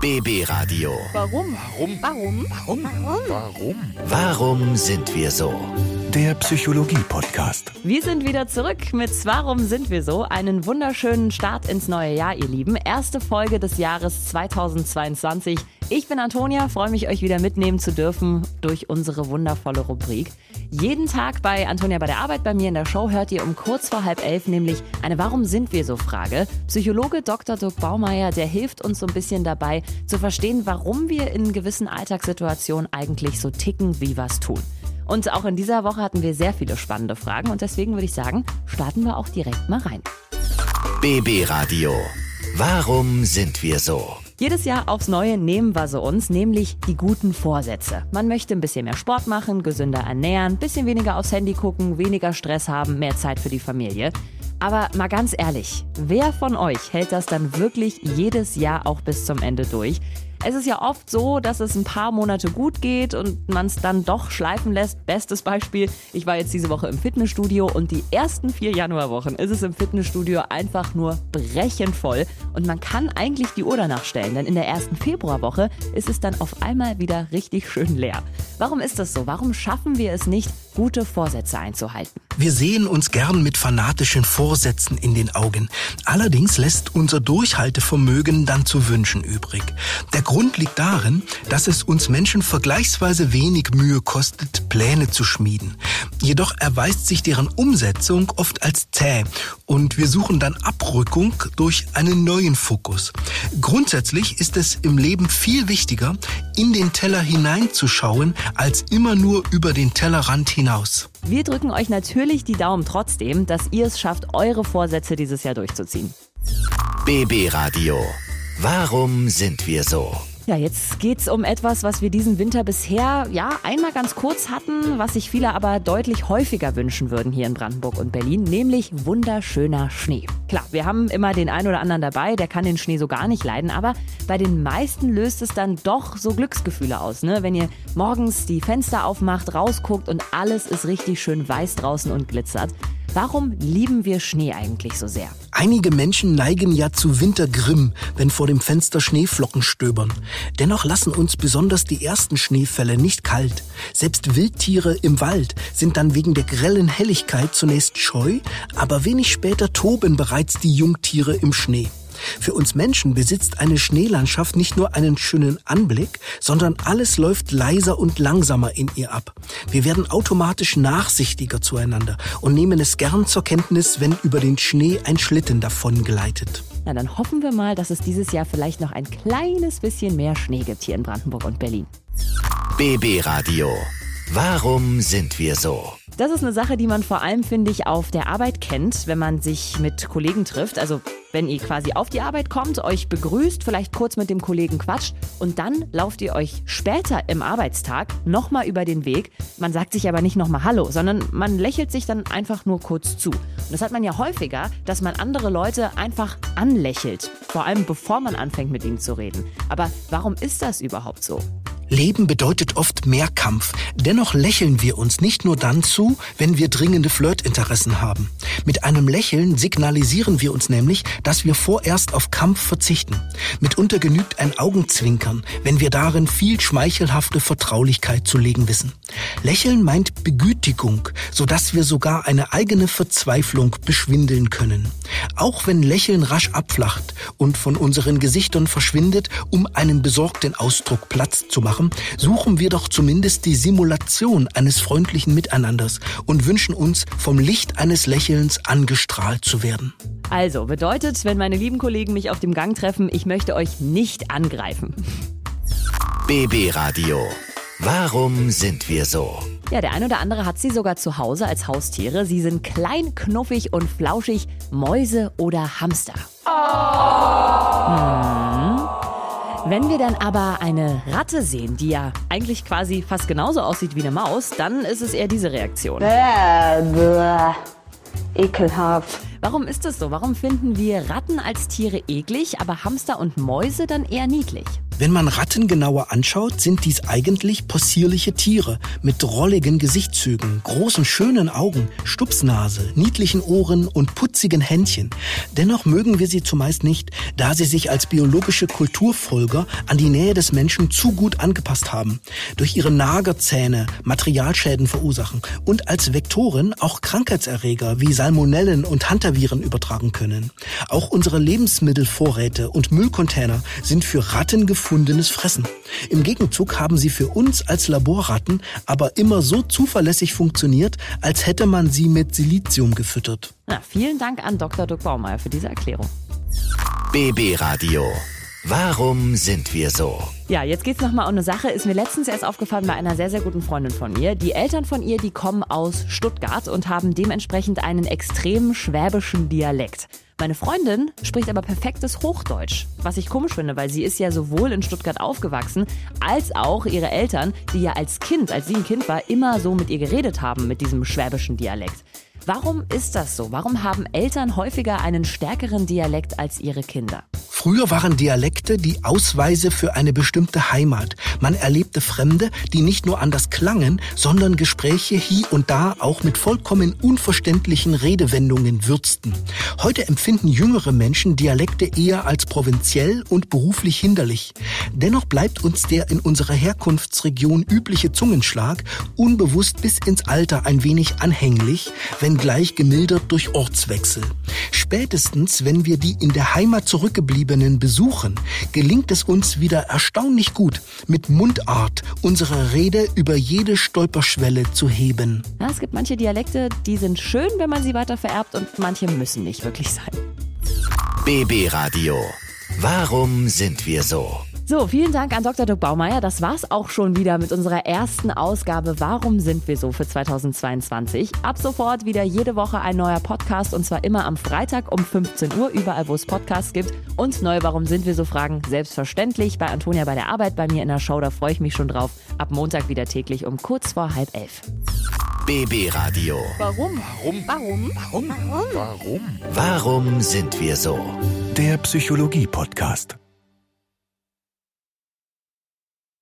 BB Radio. Warum? Warum? Warum? Warum? Warum? Warum sind wir so? Der Psychologie-Podcast. Wir sind wieder zurück mit Warum sind wir so? Einen wunderschönen Start ins neue Jahr, ihr Lieben. Erste Folge des Jahres 2022. Ich bin Antonia, freue mich, euch wieder mitnehmen zu dürfen durch unsere wundervolle Rubrik. Jeden Tag bei Antonia bei der Arbeit bei mir in der Show hört ihr um kurz vor halb elf nämlich eine Warum sind wir so Frage. Psychologe Dr. Dirk Baumeier, der hilft uns so ein bisschen dabei zu verstehen, warum wir in gewissen Alltagssituationen eigentlich so ticken, wie es tun. Und auch in dieser Woche hatten wir sehr viele spannende Fragen und deswegen würde ich sagen, starten wir auch direkt mal rein. BB Radio. Warum sind wir so? Jedes Jahr aufs Neue nehmen wir so uns, nämlich die guten Vorsätze. Man möchte ein bisschen mehr Sport machen, gesünder ernähren, bisschen weniger aufs Handy gucken, weniger Stress haben, mehr Zeit für die Familie. Aber mal ganz ehrlich, wer von euch hält das dann wirklich jedes Jahr auch bis zum Ende durch? Es ist ja oft so, dass es ein paar Monate gut geht und man es dann doch schleifen lässt. Bestes Beispiel, ich war jetzt diese Woche im Fitnessstudio und die ersten vier Januarwochen ist es im Fitnessstudio einfach nur brechend voll und man kann eigentlich die Uhr danach stellen, denn in der ersten Februarwoche ist es dann auf einmal wieder richtig schön leer. Warum ist das so? Warum schaffen wir es nicht, gute Vorsätze einzuhalten? Wir sehen uns gern mit fanatischen Vorsätzen in den Augen. Allerdings lässt unser Durchhaltevermögen dann zu wünschen übrig. Der Grund liegt darin, dass es uns Menschen vergleichsweise wenig Mühe kostet, Pläne zu schmieden. Jedoch erweist sich deren Umsetzung oft als zäh und wir suchen dann Abrückung durch einen neuen Fokus. Grundsätzlich ist es im Leben viel wichtiger, in den Teller hineinzuschauen, als immer nur über den Tellerrand hinaus. Wir drücken euch natürlich die Daumen trotzdem, dass ihr es schafft, eure Vorsätze dieses Jahr durchzuziehen. BB Radio. Warum sind wir so? Ja, jetzt geht's um etwas, was wir diesen Winter bisher ja einmal ganz kurz hatten, was sich viele aber deutlich häufiger wünschen würden hier in Brandenburg und Berlin, nämlich wunderschöner Schnee. Klar, wir haben immer den einen oder anderen dabei, der kann den Schnee so gar nicht leiden, aber bei den meisten löst es dann doch so Glücksgefühle aus, ne? Wenn ihr morgens die Fenster aufmacht, rausguckt und alles ist richtig schön weiß draußen und glitzert. Warum lieben wir Schnee eigentlich so sehr? Einige Menschen neigen ja zu Wintergrimm, wenn vor dem Fenster Schneeflocken stöbern. Dennoch lassen uns besonders die ersten Schneefälle nicht kalt. Selbst Wildtiere im Wald sind dann wegen der grellen Helligkeit zunächst scheu, aber wenig später toben bereits die Jungtiere im Schnee. Für uns Menschen besitzt eine Schneelandschaft nicht nur einen schönen Anblick, sondern alles läuft leiser und langsamer in ihr ab. Wir werden automatisch nachsichtiger zueinander und nehmen es gern zur Kenntnis, wenn über den Schnee ein Schlitten davon gleitet. Na, dann hoffen wir mal, dass es dieses Jahr vielleicht noch ein kleines bisschen mehr Schnee gibt hier in Brandenburg und Berlin. BB Radio. Warum sind wir so? Das ist eine Sache, die man vor allem, finde ich, auf der Arbeit kennt, wenn man sich mit Kollegen trifft. Also wenn ihr quasi auf die Arbeit kommt, euch begrüßt, vielleicht kurz mit dem Kollegen quatscht und dann lauft ihr euch später im Arbeitstag nochmal über den Weg. Man sagt sich aber nicht nochmal Hallo, sondern man lächelt sich dann einfach nur kurz zu. Und das hat man ja häufiger, dass man andere Leute einfach anlächelt. Vor allem bevor man anfängt mit ihnen zu reden. Aber warum ist das überhaupt so? Leben bedeutet oft Mehrkampf. Dennoch lächeln wir uns nicht nur dann zu, wenn wir dringende Flirtinteressen haben. Mit einem Lächeln signalisieren wir uns nämlich, dass wir vorerst auf Kampf verzichten. Mitunter genügt ein Augenzwinkern, wenn wir darin viel schmeichelhafte Vertraulichkeit zu legen wissen. Lächeln meint Begütigung, sodass wir sogar eine eigene Verzweiflung beschwindeln können. Auch wenn Lächeln rasch abflacht und von unseren Gesichtern verschwindet, um einen besorgten Ausdruck Platz zu machen, suchen wir doch zumindest die Simulation eines freundlichen Miteinanders und wünschen uns vom Licht eines Lächelns angestrahlt zu werden. Also bedeutet, wenn meine lieben Kollegen mich auf dem Gang treffen, ich möchte euch nicht angreifen. BB Radio. Warum sind wir so? Ja, der ein oder andere hat sie sogar zu Hause als Haustiere. Sie sind klein, knuffig und flauschig, Mäuse oder Hamster. Hm. Wenn wir dann aber eine Ratte sehen, die ja eigentlich quasi fast genauso aussieht wie eine Maus, dann ist es eher diese Reaktion. Bäh, bäh. Ekelhaft. Warum ist das so? Warum finden wir Ratten als Tiere eklig, aber Hamster und Mäuse dann eher niedlich? Wenn man Ratten genauer anschaut, sind dies eigentlich possierliche Tiere mit drolligen Gesichtszügen, großen schönen Augen, Stupsnase, niedlichen Ohren und putzigen Händchen. Dennoch mögen wir sie zumeist nicht, da sie sich als biologische Kulturfolger an die Nähe des Menschen zu gut angepasst haben, durch ihre Nagerzähne Materialschäden verursachen und als Vektoren auch Krankheitserreger wie Salmonellen und Hantaviren übertragen können. Auch unsere Lebensmittelvorräte und Müllcontainer sind für Ratten gefunden gefundenes Fressen. Im Gegenzug haben sie für uns als Laborratten aber immer so zuverlässig funktioniert, als hätte man sie mit Silizium gefüttert. Na, vielen Dank an Dr. Dirk Baumeier für diese Erklärung. BB Radio. Warum sind wir so? Ja, jetzt geht's nochmal um eine Sache. Ist mir letztens erst aufgefallen bei einer sehr, sehr guten Freundin von mir. Die Eltern von ihr, die kommen aus Stuttgart und haben dementsprechend einen extremen schwäbischen Dialekt. Meine Freundin spricht aber perfektes Hochdeutsch, was ich komisch finde, weil sie ist ja sowohl in Stuttgart aufgewachsen, als auch ihre Eltern, die ja als Kind, als sie ein Kind war, immer so mit ihr geredet haben mit diesem schwäbischen Dialekt. Warum ist das so? Warum haben Eltern häufiger einen stärkeren Dialekt als ihre Kinder? Früher waren Dialekte die Ausweise für eine bestimmte Heimat. Man erlebte Fremde, die nicht nur anders klangen, sondern Gespräche hier und da auch mit vollkommen unverständlichen Redewendungen würzten. Heute empfinden jüngere Menschen Dialekte eher als provinziell und beruflich hinderlich. Dennoch bleibt uns der in unserer Herkunftsregion übliche Zungenschlag unbewusst bis ins Alter ein wenig anhänglich, wenngleich gemildert durch Ortswechsel. Spätestens, wenn wir die in der Heimat zurückgebliebenen besuchen, gelingt es uns wieder erstaunlich gut, mit Mundart unsere Rede über jede Stolperschwelle zu heben. Ja, es gibt manche Dialekte, die sind schön, wenn man sie weiter vererbt und manche müssen nicht wirklich sein. BB Radio. Warum sind wir so? So, vielen Dank an Dr. Dirk Baumeier. Das war's auch schon wieder mit unserer ersten Ausgabe Warum sind wir so für 2022. Ab sofort wieder jede Woche ein neuer Podcast und zwar immer am Freitag um 15 Uhr, überall wo es Podcasts gibt. Und neue Warum sind wir so Fragen selbstverständlich bei Antonia bei der Arbeit, bei mir in der Show, da freue ich mich schon drauf. Ab Montag wieder täglich um kurz vor halb elf. BB Radio. Warum? Warum? Warum? Warum? Warum? Warum sind wir so? Der Psychologie-Podcast.